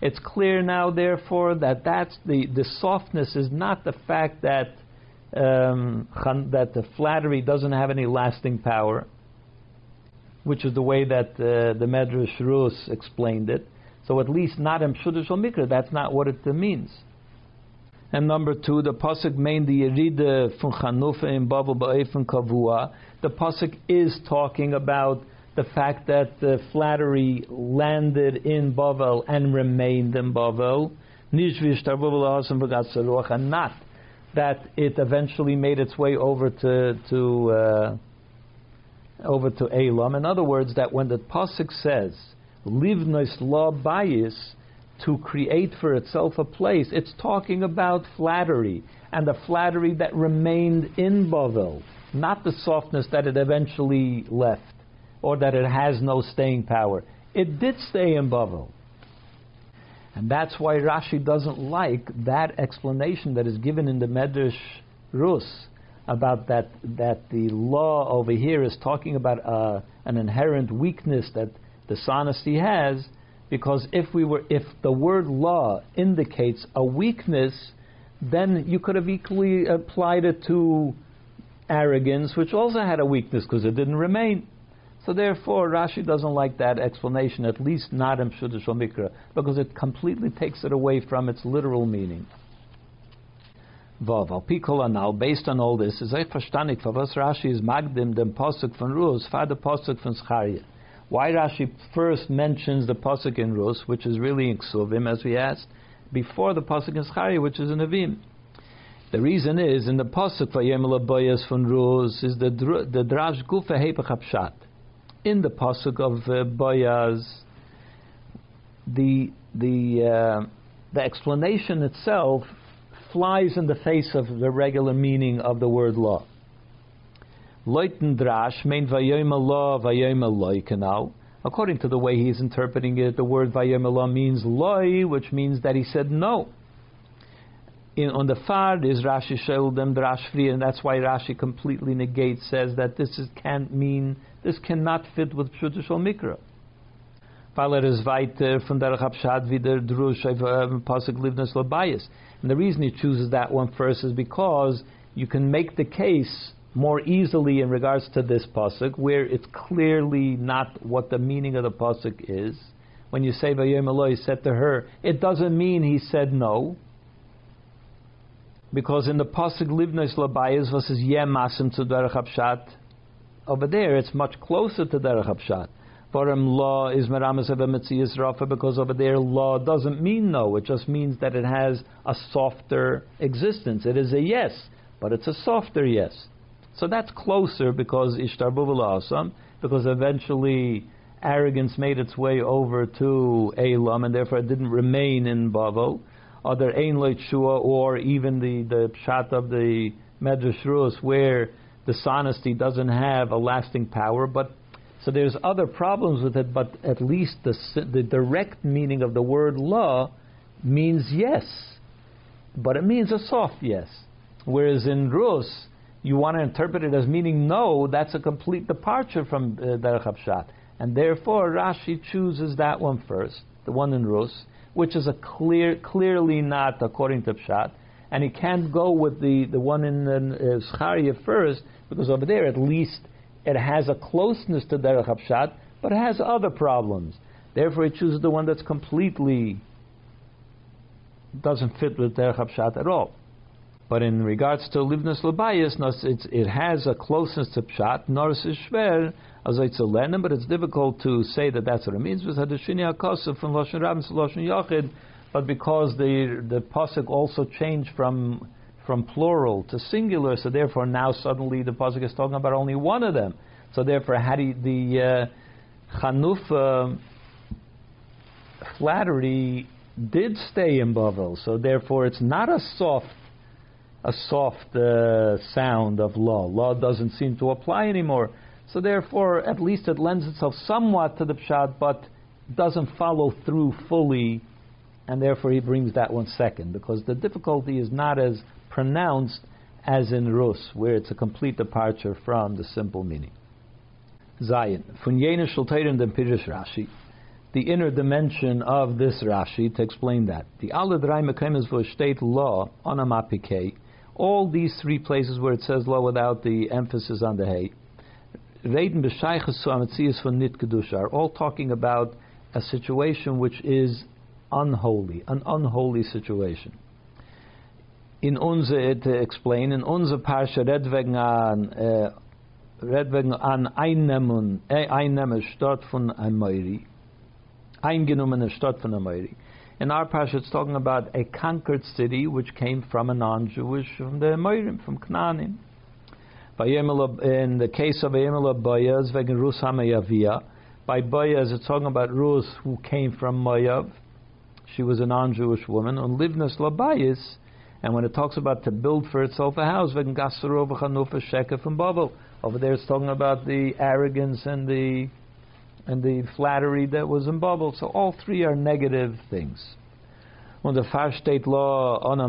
It's clear now, therefore, that that's the the softness is not the fact that um, that the flattery doesn't have any lasting power, which is the way that uh, the Medrash Rus explained it. So at least not in Pshudish Mikra, that's not what it means. And number two, the pasuk main the yerida from Chanufa in Bavel ba'efin kavua. The pasuk is talking about the fact that the flattery landed in Bavel and remained in Bavel, and not that it eventually made its way over to to uh, over to Elam. In other words, that when the pasuk says "livnois law bayis," to create for itself a place, it's talking about flattery and the flattery that remained in Bavel, not the softness that it eventually left or that it has no staying power. It did stay in Bavel. And that's why Rashi doesn't like that explanation that is given in the Medrash Rus about that, that the law over here is talking about uh, an inherent weakness that dishonesty has. Because if we were, if the word law indicates a weakness, then you could have equally applied it to arrogance, which also had a weakness because it didn't remain. So therefore, Rashi doesn't like that explanation, at least not in Pshuta Mikra, because it completely takes it away from its literal meaning. Vav, al now, based on all this, is echt verstandig, for was Rashi is magdim dem Posuk von Rus, far the Posuk von Zecharia. Why Rashi first mentions the Posuk in Rus, which is really in Ksuvim, as we asked, before the Pasuk in Zecharia, which is in Avim. The reason is in the Pasuk Vayemel Boyas von Ruz is the the Drash Gufa Hepech In the Pasuk of uh, Boyas, the the uh, the explanation itself flies in the face of the regular meaning of the word law. Leuten Drash mean Vayemel Law. According to the way he's interpreting it, the word Vayemelah means loy, which means that he said no. In, on the far is Rashi Sheldem Drashvi, and that's why Rashi completely negates, says that this is, can't mean, this cannot fit with Pshuta Shal Mikra. Weil is weiter von der Chabshad wieder Drush um, Pasuk Livnas Labayas. And the reason he chooses that one first is because you can make the case more easily in regards to this pasuk, where it's clearly not what the meaning of the pasuk is. When you say Eloi said to her, it doesn't mean he said no. Because in the pasuk Livnois Labayas versus Yemasim to Derech Hapshat, over there it's much closer to Derech Hapshat. Forum law is meramas of a rafa because over there law doesn't mean no. It just means that it has a softer existence. It is a yes, but it's a softer yes. So that's closer because Ishtar Asam, because eventually arrogance made its way over to Elam and therefore it didn't remain in Bavel. Other Ein Shua or even the, the Pshat of the Medrash Rus where dishonesty doesn't have a lasting power, but so there's other problems with it, but at least the, the direct meaning of the word law means yes, but it means a soft yes. Whereas in Rus, you want to interpret it as meaning no, that's a complete departure from uh, Derech Hapshat. And therefore, Rashi chooses that one first, the one in Rus, which is a clear, clearly not according to Pshat. And he can't go with the, the one in the uh, first, because over there at least it has a closeness to Derech Hapshat, but it has other problems. Therefore, he chooses the one that's completely doesn't fit with Derech Hapshat at all. But in regards to Livnus Labayas, it has a closeness to Pshat, Nors is schwer, but it's difficult to say that that's what it means. With Hadashini HaKosov from Lashon Rabin to Lashon Yochid, but because the the pasuk also changed from from plural to singular, so therefore now suddenly the pasuk is talking about only one of them. So therefore, had he, the uh, Chanufa flattery did stay in Bavel, so therefore it's not a soft a soft uh, sound of law. Law doesn't seem to apply anymore. So therefore, at least it lends itself somewhat to the pshat, but doesn't follow through fully, and therefore he brings that one second because the difficulty is not as pronounced as in Rus, where it's a complete departure from the simple meaning. Pirish Rashi, the inner dimension of this Rashi to explain that. The wo steht law on a mapike, all these three places where it says law without the emphasis on the hay, Reden b'shayches zu ametzias von nit kedusha are all talking about a situation which is unholy, an unholy situation. In unser, to explain, in unser Parsha red wegen an, uh, red wegen an einnehmen, äh, einnehmen statt von Amoiri, eingenommene Stadt von Amoiri. In our parsha, it's talking about a conquered city which came from a non-Jewish, from the Moirim, from Canaanim. In the case of Yemela Bayaz, wegen Rus Hamayavia, by Bayaz, it's talking about Rus who came from Mayav. She was a non-Jewish woman. On Livnas Labayis, and when it talks about to build for itself a house, wegen Gasarov Chanufa Shekef and Babel. Over there, it's talking about the arrogance and the and the flattery that was in Babel. So all three are negative things. On the far state law on a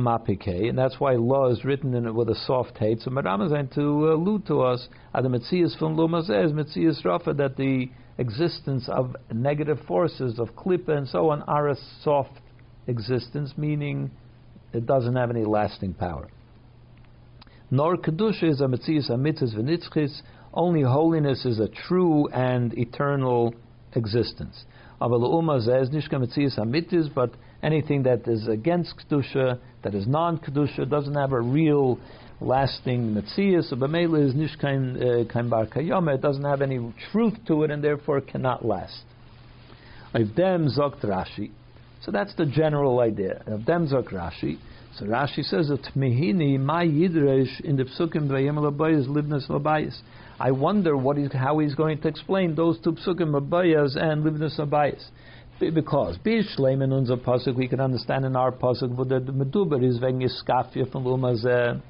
and that's why law is written in it with a soft hate. So Maram is to allude to us, Adam Metzias from Lumazez, eh, Metzias Rafa, that the existence of negative forces, of klipa and so on, are a soft existence, meaning it doesn't have any lasting power. Nor kedusha is a mitzias amitzis v'nitzchis. Only holiness is a true and eternal existence. But anything that is against kedusha, that is non-kedusha, doesn't have a real lasting mitzias. So b'meila is nishkain uh, kain bar kayama. It doesn't have any truth to it, and therefore cannot last. Of them zokt Rashi. So that's the general idea. Of them zokt Rashi. So Rashi says that mehini my yidresh in the psukim v'yem labayis libnas labayis. I wonder what he's, how he's going to explain those two psukim labayas and libnas labayis. Because bishleim in unser pasuk we can understand in our pasuk what the meduber is wegen iskafia from lumazeh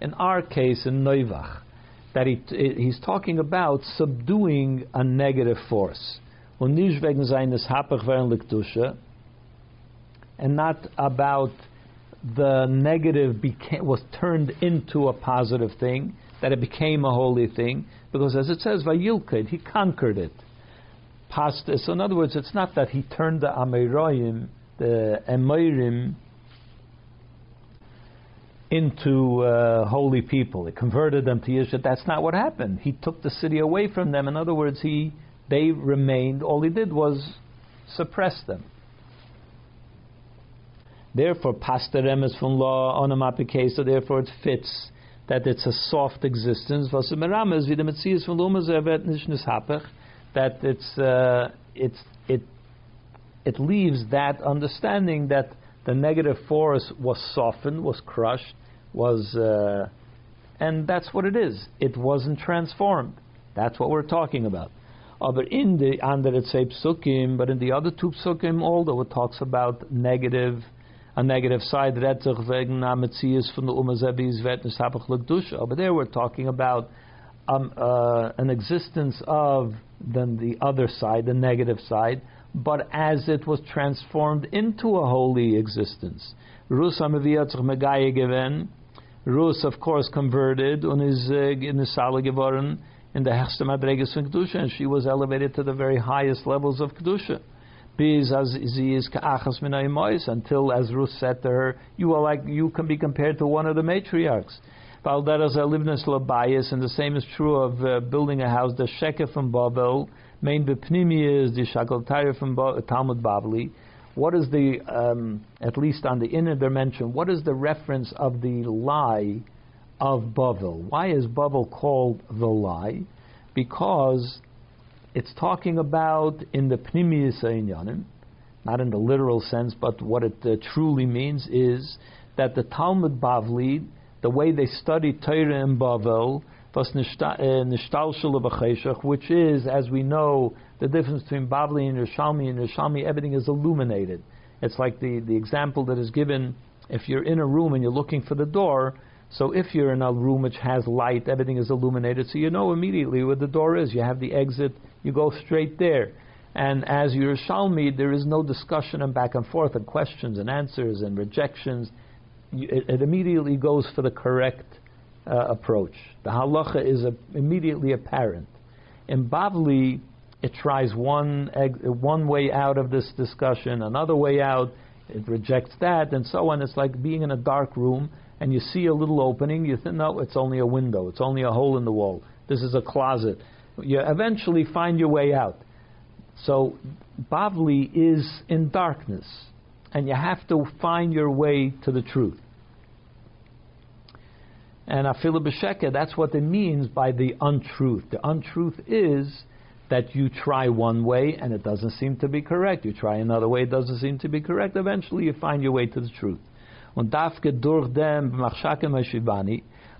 in our case in Noivach, that he, he's talking about subduing a negative force. Und nicht wegen seines er and not about the negative became, was turned into a positive thing, that it became a holy thing, because as it says, Vayilkid, he conquered it. Past, so in other words, it's not that he turned the Ameroim, the Emeirim, into uh, holy people. He converted them to Yeshua. That's not what happened. He took the city away from them. In other words, he they remained. All he did was suppress them. Therefore, pastorem is from law onomatopoeia, so therefore it fits that it's a soft existence. That it's uh, it's it it leaves that understanding that the negative force was softened, was crushed, was, uh, and that's what it is. It wasn't transformed. That's what we're talking about. Uh, but in the under it say psukim, but in the other two psukim, although it talks about negative, a negative side, retzach wegen ametzias from the umazebis vetnes hapach l'kdusha. But there we're talking about um, uh, an existence of then the other side, the negative side, but as it was transformed into a holy existence. Rus given Rus, of course, converted uh, in the Sala in the Hechste Madreges von Kedusha, and she was elevated to the very highest levels of Kedusha. Biz as is ka'achas until, as Ruth said to her, you are like you can be compared to one of the matriarchs. Valderas alivnes labayis, and the same is true of uh, building a house. The Sheke from Babel, main bepnimi is the Shakal from Talmud Bavli what is the, um, at least on the inner dimension, what is the reference of the lie of Bavel? Why is Bavel called the lie? Because it's talking about in the Pnimiyas Inyanim, not in the literal sense, but what it uh, truly means is that the Talmud Bavli, the way they study Torah in Bavel, uh, which is, as we know, the difference between Bavli and Yerushalmi. and Yerushalmi, everything is illuminated. It's like the, the example that is given if you're in a room and you're looking for the door. So if you're in a room which has light, everything is illuminated, so you know immediately where the door is. You have the exit, you go straight there. And as Yerushalmi, there is no discussion and back and forth and questions and answers and rejections. It, it immediately goes for the correct uh, approach. The halacha is a, immediately apparent. In Bavli, it tries one one way out of this discussion, another way out, it rejects that, and so on. It's like being in a dark room and you see a little opening. You think, no, it's only a window. It's only a hole in the wall. This is a closet. You eventually find your way out. So Bavli is in darkness, and you have to find your way to the truth. And afilu b'sheket, that's what it means by the untruth. The untruth is that you try one way and it doesn't seem to be correct. You try another way, it doesn't seem to be correct. Eventually, you find your way to the truth.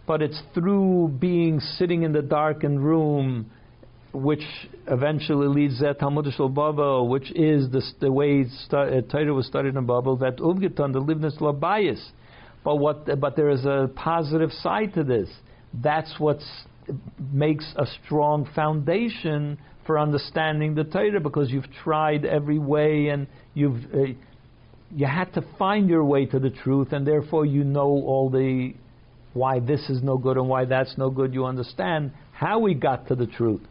But it's through being sitting in the darkened room, which eventually leads to Talmud Babel, which is the, the way uh, Torah was studied in Babel, that Uvgitan, the livness labayis but what? But there is a positive side to this. That's what makes a strong foundation for understanding the Torah because you've tried every way and you've uh, you had to find your way to the truth, and therefore you know all the why this is no good and why that's no good. You understand how we got to the truth.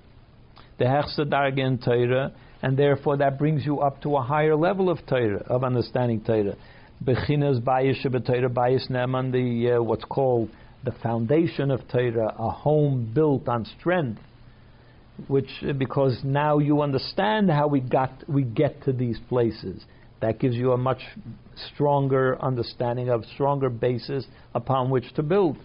The hechsa Torah, and therefore that brings you up to a higher level of Torah, of understanding Torah. Bechinas bayis Torah bayis neman, the uh, what's called the foundation of Torah, a home built on strength, which uh, because now you understand how we got we get to these places. That gives you a much stronger understanding of stronger basis upon which to build.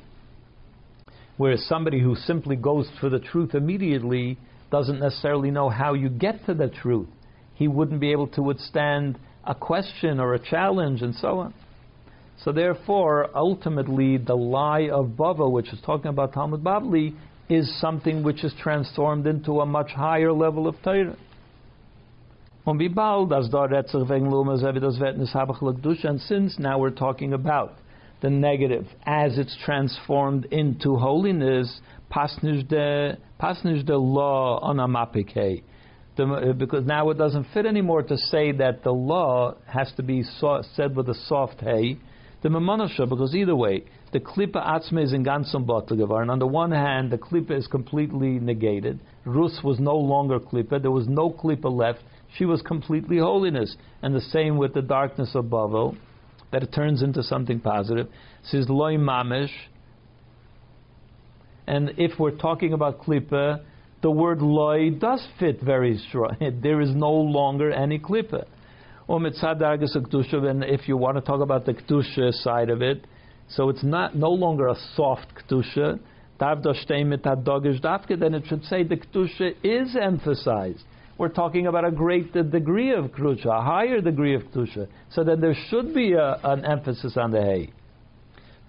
Whereas somebody who simply goes for the truth immediately doesn't necessarily know how you get to the truth. He wouldn't be able to withstand a question or a challenge and so on. So therefore, ultimately, the lie of Bava, which is talking about Talmud Bavli, is something which is transformed into a much higher level of Torah. And since now we're talking about the negative as it's transformed into holiness, pasnish de law on amapike. Uh, because now it doesn't fit anymore to say that the law has to be so, said with a soft hey. The memonasha, because either way, the klipa atzme is in ganzum and on the one hand, the klipa is completely negated. Rus was no longer klipa; there was no klipa left. She was completely holiness, and the same with the darkness of Bavel that it turns into something positive. It says loy mamish. And if we're talking about klipa, the word loy does fit very strong. there is no longer any klipa. And if you want to talk about the ktusha side of it, so it's not no longer a soft kedusha. Then it should say the ktusha is emphasized we're talking about a great degree of kedusha, a higher degree of kedusha. So then there should be a, an emphasis on the hay.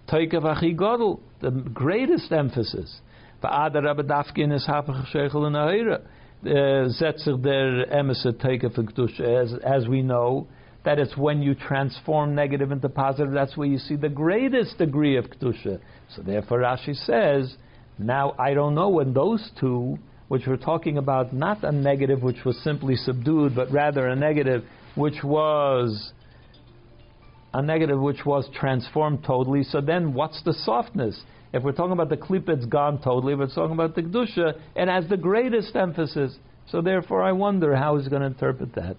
Toikav achi godel, the greatest emphasis. Va'ada rabbe dafkin is hapach sheichel in ahira. Uh, Zetzer der emesa toikav kedusha, as, as we know, that it's when you transform negative into positive, that's where you see the greatest degree of kedusha. So therefore Rashi says, now I don't know when those two which we're talking about not a negative which was simply subdued, but rather a negative which was a negative which was transformed totally. So then, what's the softness? If we're talking about the klip, it's gone totally. If we're talking about the kedusha, it has the greatest emphasis. So therefore, I wonder how he's going to interpret that.